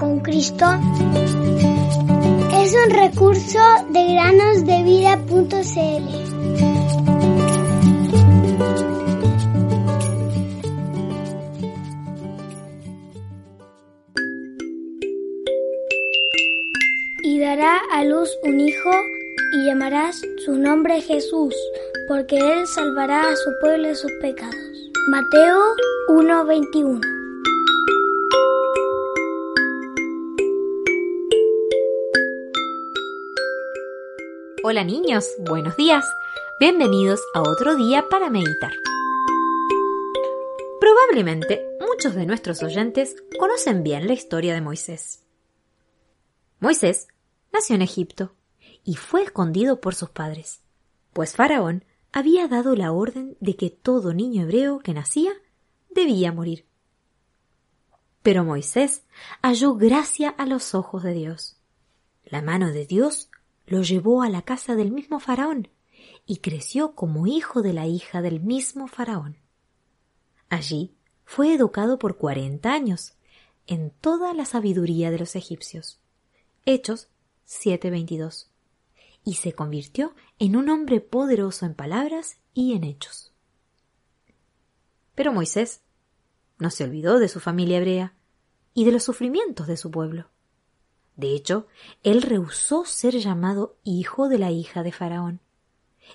con Cristo es un recurso de granosdevida.cl. Y dará a luz un hijo y llamarás su nombre Jesús, porque él salvará a su pueblo de sus pecados. Mateo 1:21 Hola niños, buenos días. Bienvenidos a otro día para meditar. Probablemente muchos de nuestros oyentes conocen bien la historia de Moisés. Moisés nació en Egipto y fue escondido por sus padres, pues Faraón había dado la orden de que todo niño hebreo que nacía debía morir. Pero Moisés halló gracia a los ojos de Dios. La mano de Dios lo llevó a la casa del mismo faraón y creció como hijo de la hija del mismo faraón. Allí fue educado por cuarenta años en toda la sabiduría de los egipcios. Hechos 7:22. Y se convirtió en un hombre poderoso en palabras y en hechos. Pero Moisés no se olvidó de su familia hebrea y de los sufrimientos de su pueblo. De hecho, él rehusó ser llamado hijo de la hija de Faraón,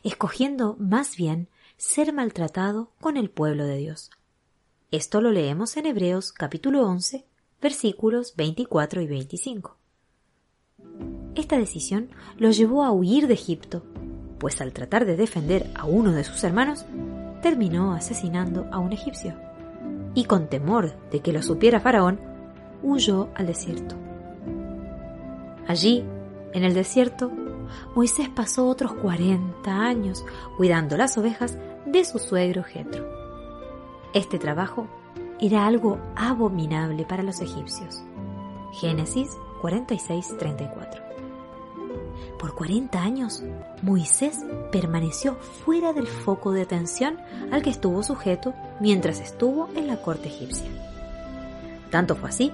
escogiendo más bien ser maltratado con el pueblo de Dios. Esto lo leemos en Hebreos capítulo 11, versículos 24 y 25. Esta decisión lo llevó a huir de Egipto, pues al tratar de defender a uno de sus hermanos, terminó asesinando a un egipcio. Y con temor de que lo supiera Faraón, huyó al desierto. Allí, en el desierto, Moisés pasó otros cuarenta años cuidando las ovejas de su suegro Jetro. Este trabajo era algo abominable para los egipcios. Génesis 46:34. Por 40 años, Moisés permaneció fuera del foco de atención al que estuvo sujeto mientras estuvo en la corte egipcia. Tanto fue así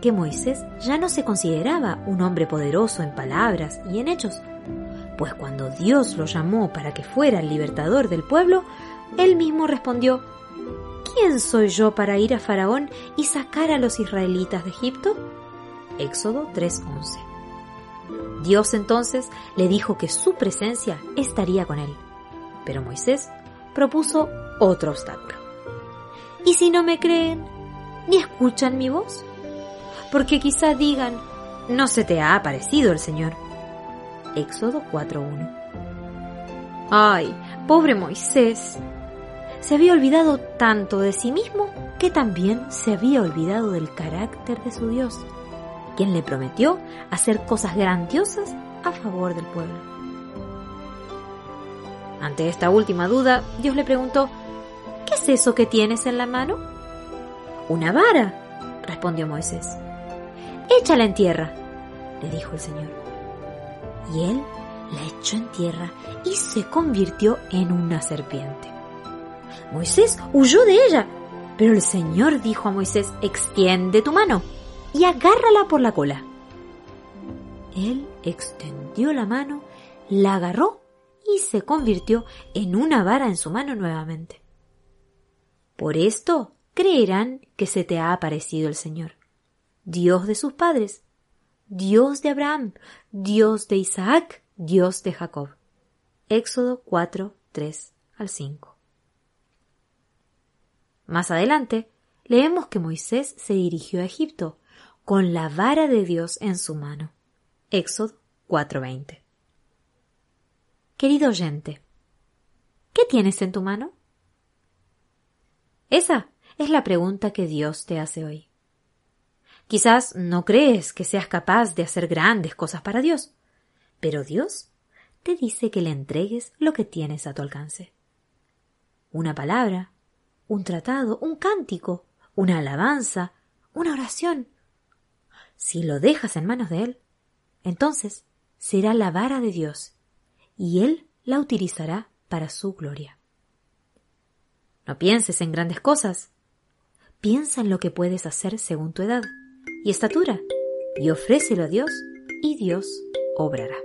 que Moisés ya no se consideraba un hombre poderoso en palabras y en hechos, pues cuando Dios lo llamó para que fuera el libertador del pueblo, él mismo respondió, ¿Quién soy yo para ir a Faraón y sacar a los israelitas de Egipto? Éxodo 3:11. Dios entonces le dijo que su presencia estaría con él, pero Moisés propuso otro obstáculo. ¿Y si no me creen ni escuchan mi voz? Porque quizá digan, no se te ha aparecido el Señor. Éxodo 4.1. Ay, pobre Moisés. Se había olvidado tanto de sí mismo que también se había olvidado del carácter de su Dios, quien le prometió hacer cosas grandiosas a favor del pueblo. Ante esta última duda, Dios le preguntó, ¿qué es eso que tienes en la mano? Una vara, respondió Moisés. Échala en tierra, le dijo el Señor. Y él la echó en tierra y se convirtió en una serpiente. Moisés huyó de ella, pero el Señor dijo a Moisés, extiende tu mano y agárrala por la cola. Él extendió la mano, la agarró y se convirtió en una vara en su mano nuevamente. Por esto creerán que se te ha aparecido el Señor. Dios de sus padres, Dios de Abraham, Dios de Isaac, Dios de Jacob. Éxodo 4, 3 al 5. Más adelante, leemos que Moisés se dirigió a Egipto con la vara de Dios en su mano. Éxodo 4:20. Querido oyente, ¿qué tienes en tu mano? Esa es la pregunta que Dios te hace hoy. Quizás no crees que seas capaz de hacer grandes cosas para Dios, pero Dios te dice que le entregues lo que tienes a tu alcance. Una palabra, un tratado, un cántico, una alabanza, una oración. Si lo dejas en manos de Él, entonces será la vara de Dios y Él la utilizará para su gloria. No pienses en grandes cosas, piensa en lo que puedes hacer según tu edad y estatura y ofrécelo a Dios y Dios obrará.